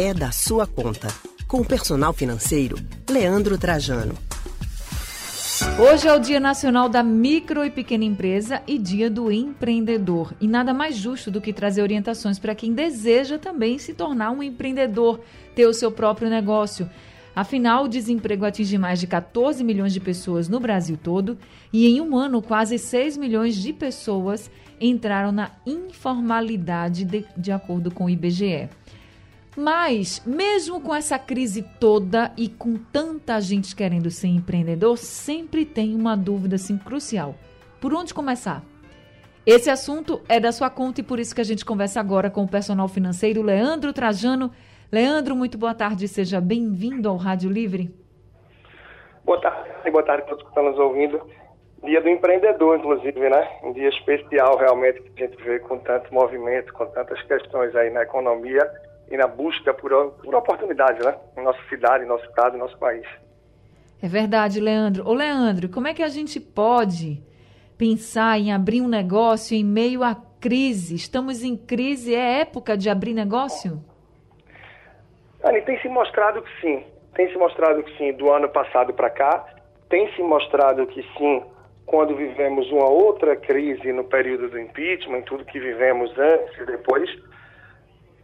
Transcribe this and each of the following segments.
é da sua conta. Com o personal financeiro, Leandro Trajano. Hoje é o Dia Nacional da Micro e Pequena Empresa e Dia do Empreendedor. E nada mais justo do que trazer orientações para quem deseja também se tornar um empreendedor, ter o seu próprio negócio. Afinal, o desemprego atinge mais de 14 milhões de pessoas no Brasil todo e em um ano quase 6 milhões de pessoas entraram na informalidade, de, de acordo com o IBGE. Mas, mesmo com essa crise toda e com tanta gente querendo ser empreendedor, sempre tem uma dúvida assim crucial. Por onde começar? Esse assunto é da sua conta e por isso que a gente conversa agora com o personal financeiro Leandro Trajano. Leandro, muito boa tarde, seja bem-vindo ao Rádio Livre. Boa tarde, boa tarde a todos que estão nos ouvindo. Dia do empreendedor, inclusive, né? Um dia especial realmente que a gente vê com tanto movimento, com tantas questões aí na economia e na busca por, por oportunidades, né? Em nossa cidade, em nosso estado, em nosso país. É verdade, Leandro. Ô, Leandro, como é que a gente pode pensar em abrir um negócio em meio à crise? Estamos em crise, é época de abrir negócio? Anny, tem se mostrado que sim. Tem se mostrado que sim, do ano passado para cá. Tem se mostrado que sim, quando vivemos uma outra crise no período do impeachment, tudo que vivemos antes e depois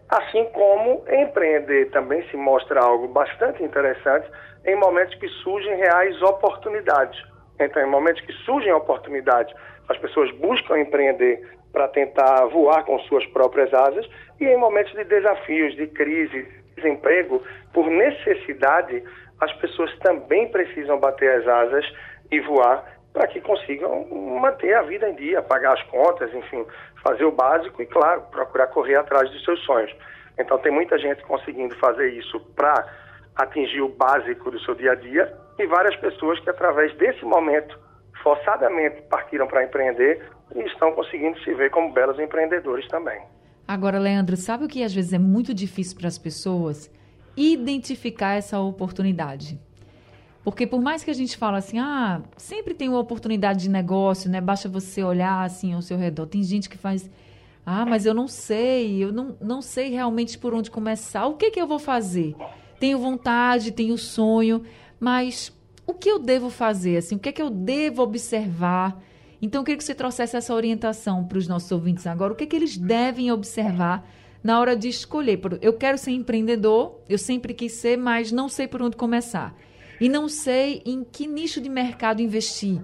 Assim como empreender também se mostra algo bastante interessante em momentos que surgem reais oportunidades. Então, em momentos que surgem oportunidades, as pessoas buscam empreender para tentar voar com suas próprias asas, e em momentos de desafios, de crise, desemprego, por necessidade, as pessoas também precisam bater as asas e voar para que consigam manter a vida em dia, pagar as contas, enfim, fazer o básico e, claro, procurar correr atrás dos seus sonhos. Então, tem muita gente conseguindo fazer isso para atingir o básico do seu dia a dia e várias pessoas que, através desse momento, forçadamente partiram para empreender e estão conseguindo se ver como belos empreendedores também. Agora, Leandro, sabe o que às vezes é muito difícil para as pessoas? Identificar essa oportunidade. Porque por mais que a gente fale assim, ah, sempre tem uma oportunidade de negócio, né? Basta você olhar assim ao seu redor. Tem gente que faz, ah, mas eu não sei, eu não, não sei realmente por onde começar. O que, que eu vou fazer? Tenho vontade, tenho sonho, mas o que eu devo fazer? Assim, o que é que eu devo observar? Então, eu queria que você trouxesse essa orientação para os nossos ouvintes agora. O que é que eles devem observar na hora de escolher? Eu quero ser empreendedor, eu sempre quis ser, mas não sei por onde começar e não sei em que nicho de mercado investir.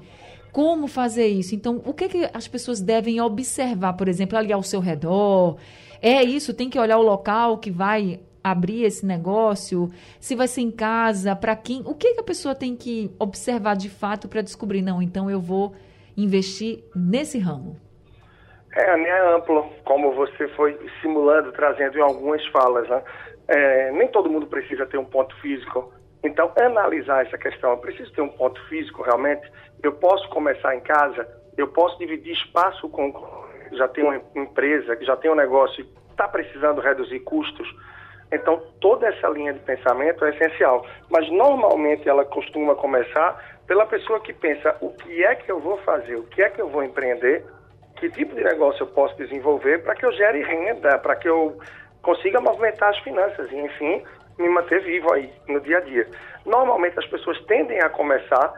Como fazer isso? Então, o que, que as pessoas devem observar, por exemplo, ali ao seu redor? É isso, tem que olhar o local que vai abrir esse negócio, se vai ser em casa, para quem, o que, que a pessoa tem que observar de fato para descobrir, não, então eu vou investir nesse ramo? É, é amplo, como você foi simulando, trazendo em algumas falas, né? É, nem todo mundo precisa ter um ponto físico então, analisar essa questão, eu preciso ter um ponto físico realmente, eu posso começar em casa, eu posso dividir espaço com. Já tem uma empresa, que já tem um negócio e está precisando reduzir custos. Então, toda essa linha de pensamento é essencial. Mas, normalmente, ela costuma começar pela pessoa que pensa: o que é que eu vou fazer, o que é que eu vou empreender, que tipo de negócio eu posso desenvolver para que eu gere renda, para que eu consiga movimentar as finanças e, enfim, me manter vivo aí no dia a dia. Normalmente as pessoas tendem a começar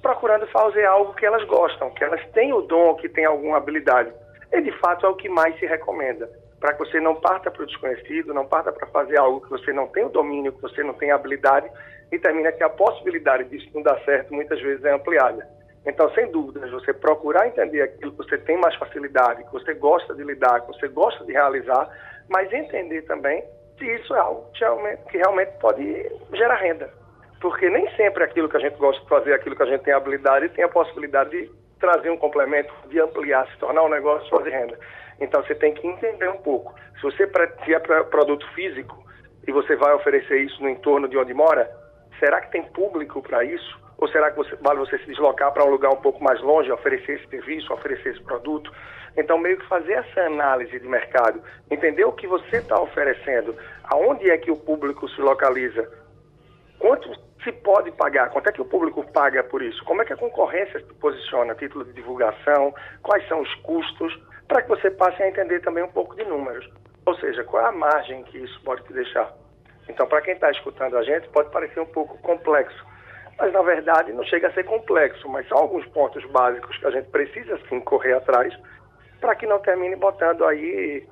procurando fazer algo que elas gostam, que elas têm o dom, que têm alguma habilidade. E de fato é o que mais se recomenda, para que você não parta para o desconhecido, não parta para fazer algo que você não tem o domínio, que você não tem habilidade, e termina que a possibilidade disso não dar certo muitas vezes é ampliada. Então, sem dúvidas, você procurar entender aquilo que você tem mais facilidade, que você gosta de lidar, que você gosta de realizar, mas entender também se isso é algo que realmente, pode gerar renda. Porque nem sempre aquilo que a gente gosta de fazer, aquilo que a gente tem habilidade, tem a possibilidade de trazer um complemento, de ampliar, se tornar um negócio, fazer renda. Então você tem que entender um pouco. Se você se é produto físico e você vai oferecer isso no entorno de onde mora, será que tem público para isso? Ou será que você, vale você se deslocar para um lugar um pouco mais longe, oferecer esse serviço, oferecer esse produto? Então, meio que fazer essa análise de mercado, entender o que você está oferecendo, aonde é que o público se localiza, quanto se pode pagar, quanto é que o público paga por isso, como é que a concorrência se posiciona, título de divulgação, quais são os custos, para que você passe a entender também um pouco de números. Ou seja, qual é a margem que isso pode te deixar. Então, para quem está escutando a gente, pode parecer um pouco complexo. Mas, na verdade, não chega a ser complexo, mas são alguns pontos básicos que a gente precisa, sim, correr atrás para que não termine botando aí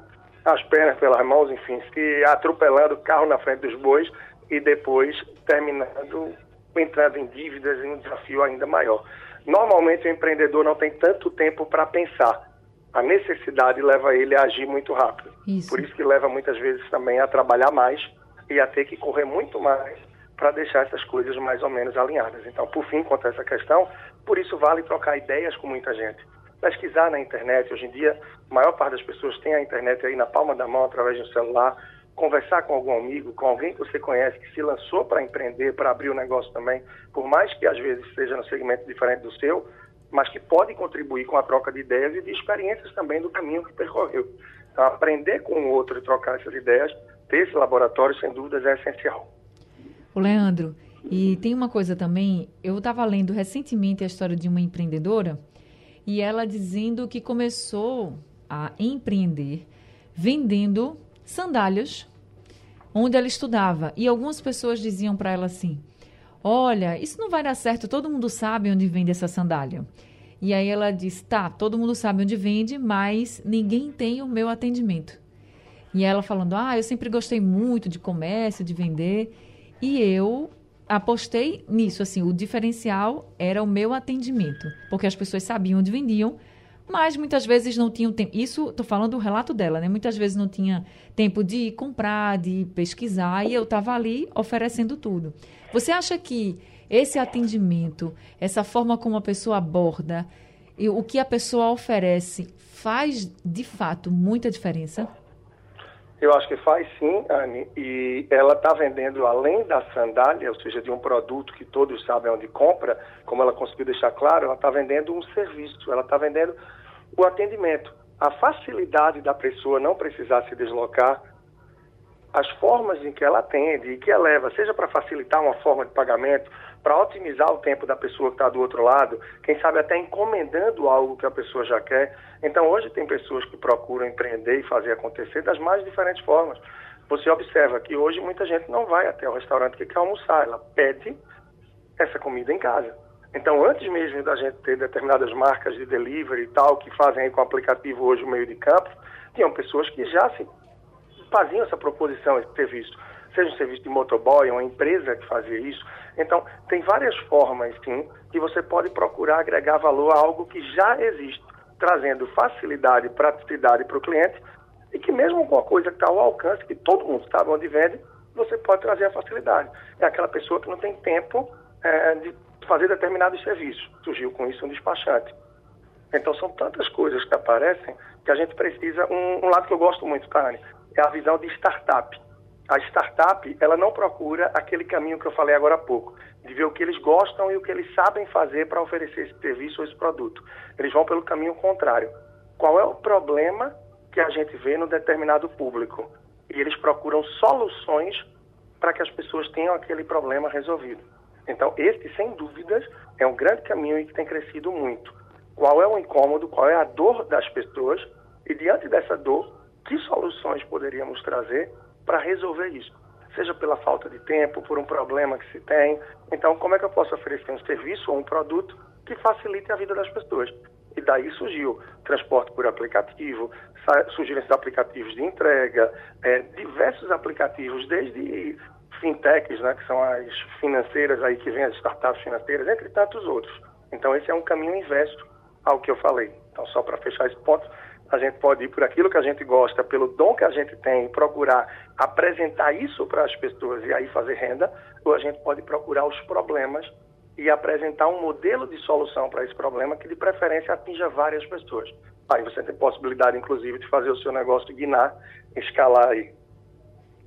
as pernas pelas mãos, enfim, se atropelando o carro na frente dos bois e depois terminando entrando em dívidas em um desafio ainda maior. Normalmente o empreendedor não tem tanto tempo para pensar. A necessidade leva ele a agir muito rápido. Isso. Por isso que leva muitas vezes também a trabalhar mais e a ter que correr muito mais para deixar essas coisas mais ou menos alinhadas. Então, por fim, quanto a essa questão, por isso vale trocar ideias com muita gente. Pesquisar na internet, hoje em dia, a maior parte das pessoas tem a internet aí na palma da mão, através de um celular, conversar com algum amigo, com alguém que você conhece, que se lançou para empreender, para abrir o um negócio também, por mais que às vezes seja no segmento diferente do seu, mas que pode contribuir com a troca de ideias e de experiências também do caminho que percorreu. Então, aprender com o outro e trocar essas ideias, ter esse laboratório, sem dúvidas, é essencial. O Leandro, e tem uma coisa também, eu estava lendo recentemente a história de uma empreendedora e ela dizendo que começou a empreender vendendo sandálias onde ela estudava. E algumas pessoas diziam para ela assim: Olha, isso não vai dar certo, todo mundo sabe onde vende essa sandália. E aí ela diz: Tá, todo mundo sabe onde vende, mas ninguém tem o meu atendimento. E ela falando: Ah, eu sempre gostei muito de comércio, de vender. E eu apostei nisso, assim, o diferencial era o meu atendimento, porque as pessoas sabiam onde vendiam, mas muitas vezes não tinham tempo. Isso, estou falando do relato dela, né? Muitas vezes não tinha tempo de comprar, de pesquisar, e eu estava ali oferecendo tudo. Você acha que esse atendimento, essa forma como a pessoa aborda, e o que a pessoa oferece, faz de fato muita diferença? Eu acho que faz sim, Anne, e ela está vendendo além da sandália, ou seja, de um produto que todos sabem onde compra, como ela conseguiu deixar claro, ela está vendendo um serviço, ela está vendendo o atendimento, a facilidade da pessoa não precisar se deslocar, as formas em que ela atende e que ela leva, seja para facilitar uma forma de pagamento, para otimizar o tempo da pessoa que está do outro lado, quem sabe até encomendando algo que a pessoa já quer. Então, hoje tem pessoas que procuram empreender e fazer acontecer das mais diferentes formas. Você observa que hoje muita gente não vai até o restaurante que quer almoçar, ela pede essa comida em casa. Então, antes mesmo da gente ter determinadas marcas de delivery e tal, que fazem com o aplicativo hoje o meio de campo, tinham pessoas que já se faziam essa proposição, esse serviço. Seja um serviço de motoboy, uma empresa que fazia isso. Então, tem várias formas, sim, que você pode procurar agregar valor a algo que já existe, trazendo facilidade e praticidade para o cliente, e que mesmo com a coisa que está ao alcance, que todo mundo sabe onde vende, você pode trazer a facilidade. É aquela pessoa que não tem tempo é, de fazer determinados serviços. Surgiu com isso um despachante. Então são tantas coisas que aparecem que a gente precisa. Um, um lado que eu gosto muito, Tânia, é a visão de startup. A startup, ela não procura aquele caminho que eu falei agora há pouco, de ver o que eles gostam e o que eles sabem fazer para oferecer esse serviço ou esse produto. Eles vão pelo caminho contrário. Qual é o problema que a gente vê no determinado público? E eles procuram soluções para que as pessoas tenham aquele problema resolvido. Então, esse, sem dúvidas, é um grande caminho e que tem crescido muito. Qual é o incômodo, qual é a dor das pessoas e, diante dessa dor, que soluções poderíamos trazer para resolver isso? Seja pela falta de tempo, por um problema que se tem. Então, como é que eu posso oferecer um serviço ou um produto que facilite a vida das pessoas? E daí surgiu transporte por aplicativo, surgiram esses aplicativos de entrega, é, diversos aplicativos, desde fintechs, né, que são as financeiras aí que vêm as startups financeiras, entre tantos outros. Então esse é um caminho inverso ao que eu falei. Então só para fechar esse ponto, a gente pode ir por aquilo que a gente gosta, pelo dom que a gente tem, procurar apresentar isso para as pessoas e aí fazer renda, ou a gente pode procurar os problemas e apresentar um modelo de solução para esse problema que de preferência atinja várias pessoas. Aí você tem possibilidade, inclusive, de fazer o seu negócio guinar, escalar aí.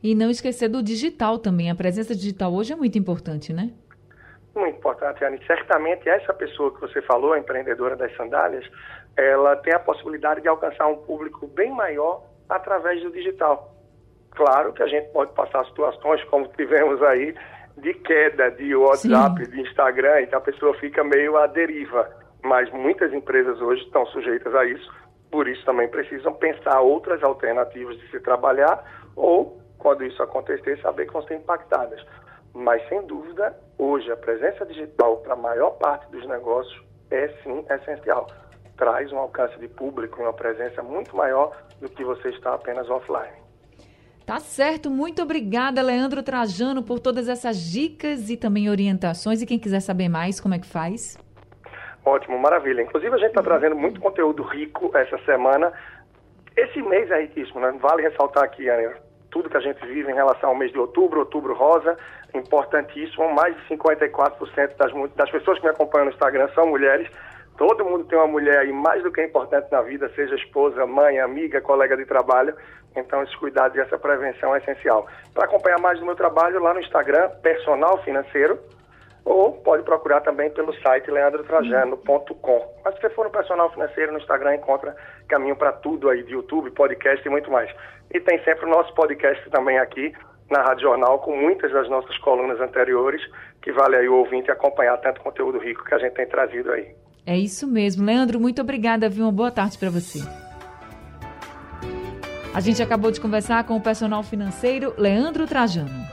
E não esquecer do digital também. A presença digital hoje é muito importante, né? Muito importante, Anne. Certamente essa pessoa que você falou, a empreendedora das sandálias, ela tem a possibilidade de alcançar um público bem maior através do digital. Claro que a gente pode passar situações como tivemos aí de queda de WhatsApp, Sim. de Instagram, e que a pessoa fica meio à deriva. Mas muitas empresas hoje estão sujeitas a isso, por isso também precisam pensar outras alternativas de se trabalhar ou quando isso acontecer, saber que vão ser impactadas. Mas, sem dúvida, hoje a presença digital para a maior parte dos negócios é sim essencial. Traz um alcance de público e uma presença muito maior do que você está apenas offline. Tá certo, muito obrigada, Leandro Trajano, por todas essas dicas e também orientações. E quem quiser saber mais, como é que faz? Ótimo, maravilha. Inclusive, a gente está trazendo muito conteúdo rico essa semana. Esse mês é riquíssimo, né? Vale ressaltar aqui, Ana, tudo que a gente vive em relação ao mês de outubro, outubro rosa, importantíssimo. Mais de 54% das, das pessoas que me acompanham no Instagram são mulheres. Todo mundo tem uma mulher aí mais do que importante na vida, seja esposa, mãe, amiga, colega de trabalho. Então, esse cuidado e essa prevenção é essencial. Para acompanhar mais do meu trabalho, lá no Instagram, Personal Financeiro, ou pode procurar também pelo site leandrotrajano.com. Mas se você for no Personal Financeiro no Instagram, encontra caminho para tudo aí de YouTube, podcast e muito mais. E tem sempre o nosso podcast também aqui na Rádio Jornal, com muitas das nossas colunas anteriores, que vale aí o ouvinte acompanhar tanto conteúdo rico que a gente tem trazido aí. É isso mesmo. Leandro, muito obrigada, viu? Uma boa tarde para você. A gente acabou de conversar com o personal financeiro Leandro Trajano.